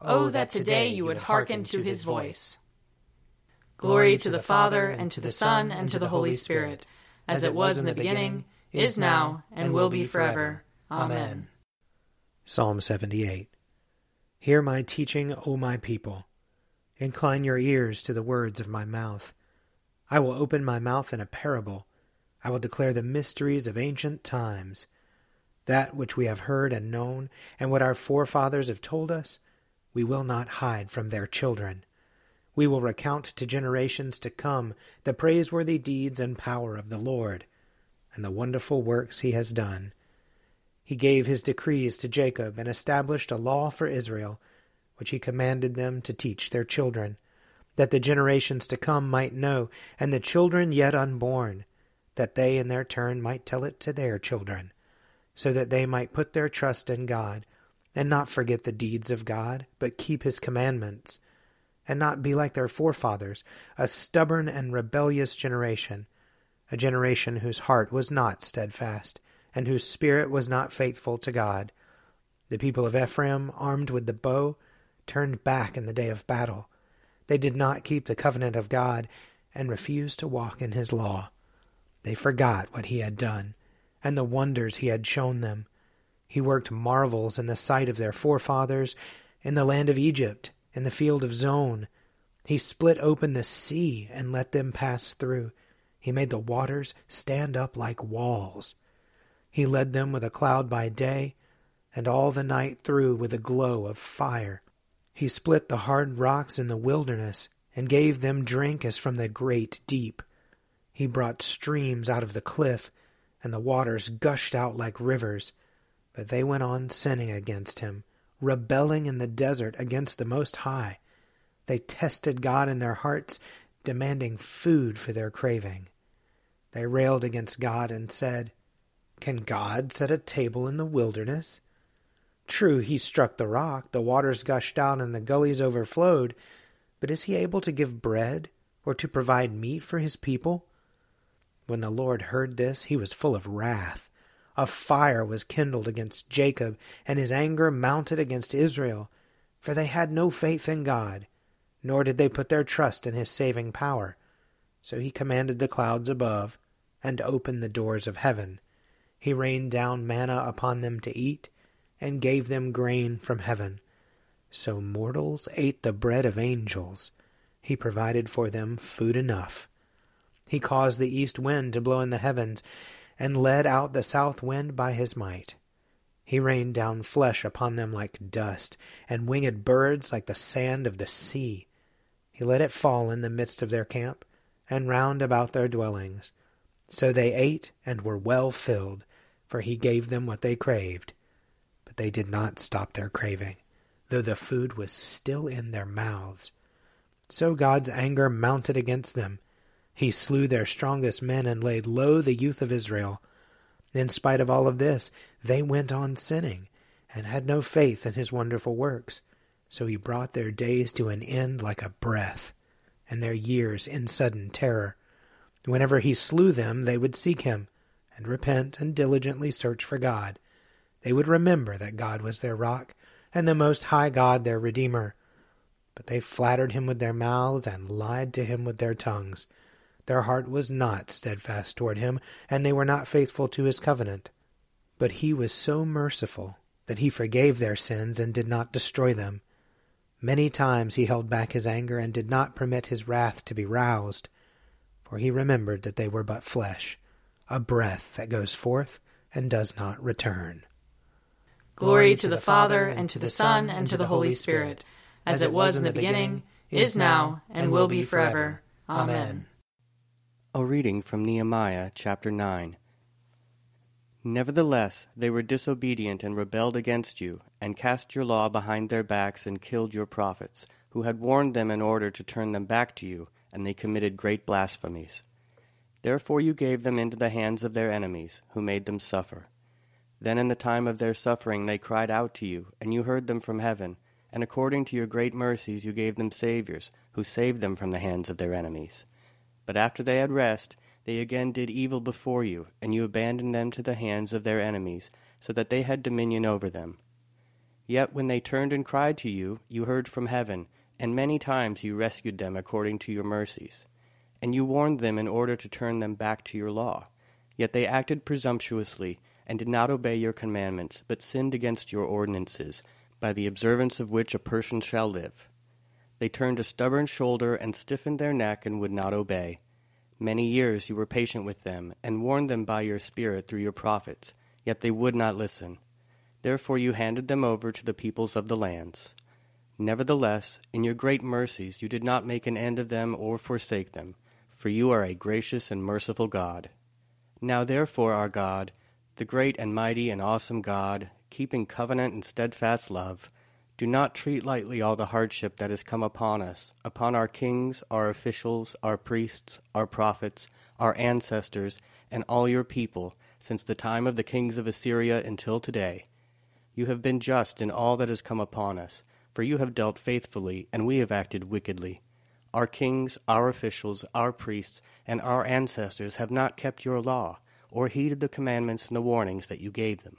Oh, oh, that today you would hearken to his voice. Glory to the Father, and to the Son, and to the Holy Spirit, as it was in the beginning, is now, and will be forever. Amen. Psalm 78 Hear my teaching, O my people. Incline your ears to the words of my mouth. I will open my mouth in a parable. I will declare the mysteries of ancient times. That which we have heard and known, and what our forefathers have told us, we will not hide from their children. We will recount to generations to come the praiseworthy deeds and power of the Lord, and the wonderful works he has done. He gave his decrees to Jacob and established a law for Israel, which he commanded them to teach their children, that the generations to come might know, and the children yet unborn, that they in their turn might tell it to their children, so that they might put their trust in God and not forget the deeds of God, but keep his commandments, and not be like their forefathers, a stubborn and rebellious generation, a generation whose heart was not steadfast, and whose spirit was not faithful to God. The people of Ephraim, armed with the bow, turned back in the day of battle. They did not keep the covenant of God, and refused to walk in his law. They forgot what he had done, and the wonders he had shown them he worked marvels in the sight of their forefathers in the land of Egypt, in the field of Zoan. He split open the sea and let them pass through. He made the waters stand up like walls. He led them with a cloud by day, and all the night through with a glow of fire. He split the hard rocks in the wilderness, and gave them drink as from the great deep. He brought streams out of the cliff, and the waters gushed out like rivers. But they went on sinning against him, rebelling in the desert against the Most High. They tested God in their hearts, demanding food for their craving. They railed against God and said, Can God set a table in the wilderness? True, he struck the rock, the waters gushed out, and the gullies overflowed, but is he able to give bread or to provide meat for his people? When the Lord heard this, he was full of wrath a fire was kindled against Jacob, and his anger mounted against Israel, for they had no faith in God, nor did they put their trust in his saving power. So he commanded the clouds above, and opened the doors of heaven. He rained down manna upon them to eat, and gave them grain from heaven. So mortals ate the bread of angels. He provided for them food enough. He caused the east wind to blow in the heavens, and led out the south wind by his might. He rained down flesh upon them like dust, and winged birds like the sand of the sea. He let it fall in the midst of their camp, and round about their dwellings. So they ate and were well filled, for he gave them what they craved. But they did not stop their craving, though the food was still in their mouths. So God's anger mounted against them, he slew their strongest men and laid low the youth of Israel. In spite of all of this, they went on sinning and had no faith in his wonderful works. So he brought their days to an end like a breath, and their years in sudden terror. Whenever he slew them, they would seek him, and repent and diligently search for God. They would remember that God was their rock, and the Most High God their Redeemer. But they flattered him with their mouths, and lied to him with their tongues. Their heart was not steadfast toward him, and they were not faithful to his covenant. But he was so merciful that he forgave their sins and did not destroy them. Many times he held back his anger and did not permit his wrath to be roused, for he remembered that they were but flesh, a breath that goes forth and does not return. Glory to the Father, and to the Son, and to the Holy Spirit, as it was in the beginning, is now, and will be forever. Amen. A reading from Nehemiah chapter 9. Nevertheless, they were disobedient and rebelled against you, and cast your law behind their backs and killed your prophets, who had warned them in order to turn them back to you, and they committed great blasphemies. Therefore you gave them into the hands of their enemies, who made them suffer. Then in the time of their suffering they cried out to you, and you heard them from heaven, and according to your great mercies you gave them saviors, who saved them from the hands of their enemies. But after they had rest, they again did evil before you, and you abandoned them to the hands of their enemies, so that they had dominion over them. Yet when they turned and cried to you, you heard from heaven, and many times you rescued them according to your mercies. And you warned them in order to turn them back to your law. Yet they acted presumptuously, and did not obey your commandments, but sinned against your ordinances, by the observance of which a person shall live. They turned a stubborn shoulder and stiffened their neck and would not obey. Many years you were patient with them, and warned them by your Spirit through your prophets, yet they would not listen. Therefore you handed them over to the peoples of the lands. Nevertheless, in your great mercies you did not make an end of them or forsake them, for you are a gracious and merciful God. Now therefore, our God, the great and mighty and awesome God, keeping covenant and steadfast love, do not treat lightly all the hardship that has come upon us, upon our kings, our officials, our priests, our prophets, our ancestors, and all your people, since the time of the kings of Assyria until today. You have been just in all that has come upon us, for you have dealt faithfully, and we have acted wickedly. Our kings, our officials, our priests, and our ancestors have not kept your law, or heeded the commandments and the warnings that you gave them.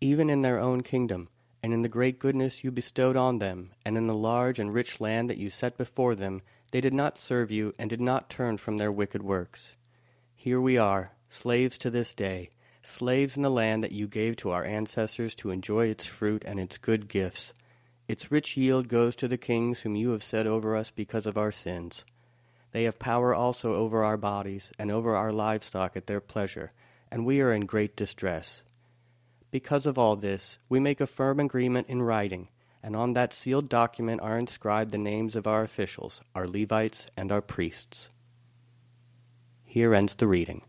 Even in their own kingdom, and in the great goodness you bestowed on them, and in the large and rich land that you set before them, they did not serve you and did not turn from their wicked works. Here we are, slaves to this day, slaves in the land that you gave to our ancestors to enjoy its fruit and its good gifts. Its rich yield goes to the kings whom you have set over us because of our sins. They have power also over our bodies and over our livestock at their pleasure, and we are in great distress. Because of all this, we make a firm agreement in writing, and on that sealed document are inscribed the names of our officials, our Levites, and our priests. Here ends the reading.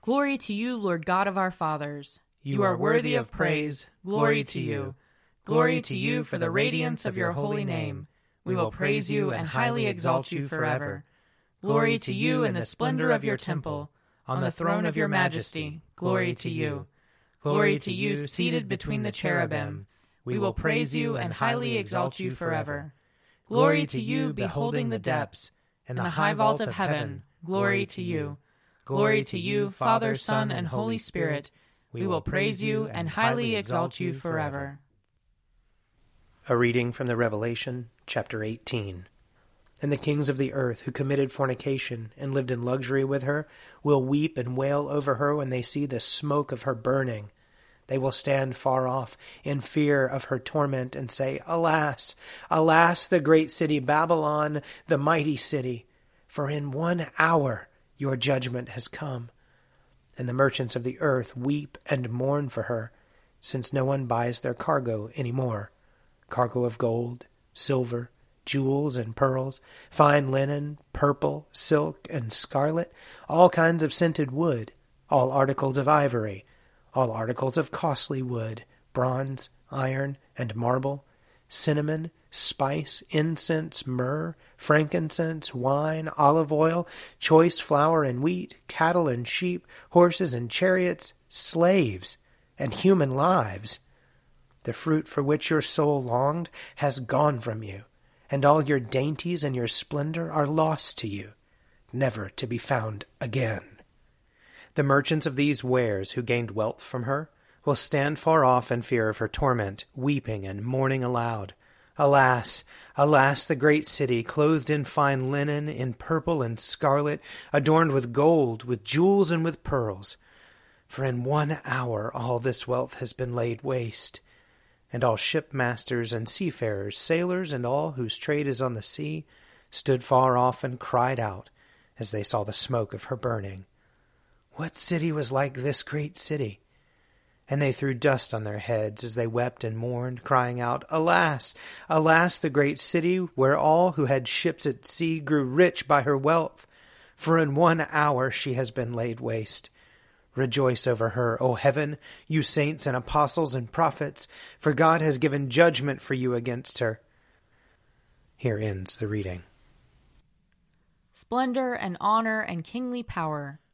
Glory to you, Lord God of our fathers. You, are worthy of praise. Glory to you. Glory to you for the radiance of your holy name. We will praise you and highly exalt you forever. Glory to you in the splendor of your temple. On the throne of your majesty, glory to you. Glory to you, seated between the cherubim. We will praise you and highly exalt you forever. Glory to you, beholding the depths. and the high vault of heaven, glory to you. Glory to you, Father, Son, and Holy Spirit. We will praise you and highly exalt you forever. A reading from the Revelation, chapter 18. And the kings of the earth who committed fornication and lived in luxury with her will weep and wail over her when they see the smoke of her burning. They will stand far off in fear of her torment and say, Alas, alas, the great city Babylon, the mighty city, for in one hour your judgment has come. And the merchants of the earth weep and mourn for her, since no one buys their cargo any more cargo of gold, silver, jewels and pearls, fine linen, purple, silk, and scarlet, all kinds of scented wood, all articles of ivory, all articles of costly wood, bronze, iron, and marble, cinnamon, spice, incense, myrrh, frankincense, wine, olive oil, choice flour and wheat, cattle and sheep, horses and chariots, slaves, and human lives. The fruit for which your soul longed has gone from you and all your dainties and your splendor are lost to you, never to be found again. The merchants of these wares who gained wealth from her will stand far off in fear of her torment, weeping and mourning aloud. Alas, alas, the great city, clothed in fine linen, in purple and scarlet, adorned with gold, with jewels, and with pearls. For in one hour all this wealth has been laid waste And all shipmasters and seafarers, sailors, and all whose trade is on the sea, stood far off and cried out as they saw the smoke of her burning. What city was like this great city? And they threw dust on their heads as they wept and mourned, crying out, Alas! Alas, the great city, where all who had ships at sea grew rich by her wealth! For in one hour she has been laid waste. Rejoice over her, O heaven, you saints and apostles and prophets, for God has given judgment for you against her. Here ends the reading. Splendor and honor and kingly power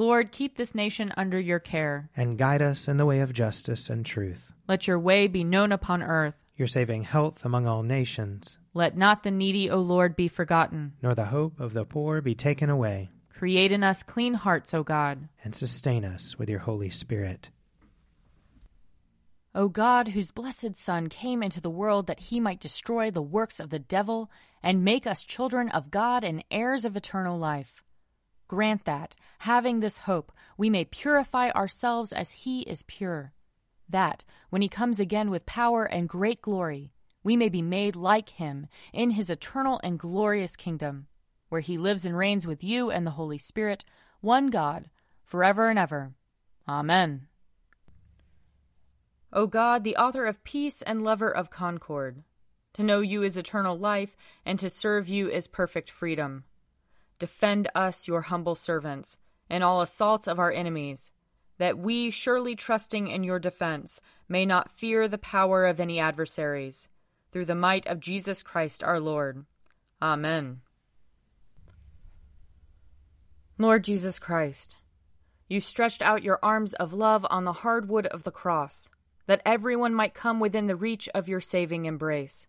Lord, keep this nation under your care. And guide us in the way of justice and truth. Let your way be known upon earth. Your saving health among all nations. Let not the needy, O Lord, be forgotten. Nor the hope of the poor be taken away. Create in us clean hearts, O God. And sustain us with your Holy Spirit. O God, whose blessed Son came into the world that he might destroy the works of the devil and make us children of God and heirs of eternal life. Grant that, having this hope, we may purify ourselves as he is pure. That, when he comes again with power and great glory, we may be made like him in his eternal and glorious kingdom, where he lives and reigns with you and the Holy Spirit, one God, forever and ever. Amen. O God, the author of peace and lover of concord, to know you is eternal life, and to serve you is perfect freedom. Defend us, your humble servants, in all assaults of our enemies, that we, surely trusting in your defense, may not fear the power of any adversaries, through the might of Jesus Christ our Lord. Amen. Lord Jesus Christ, you stretched out your arms of love on the hard wood of the cross that everyone might come within the reach of your saving embrace.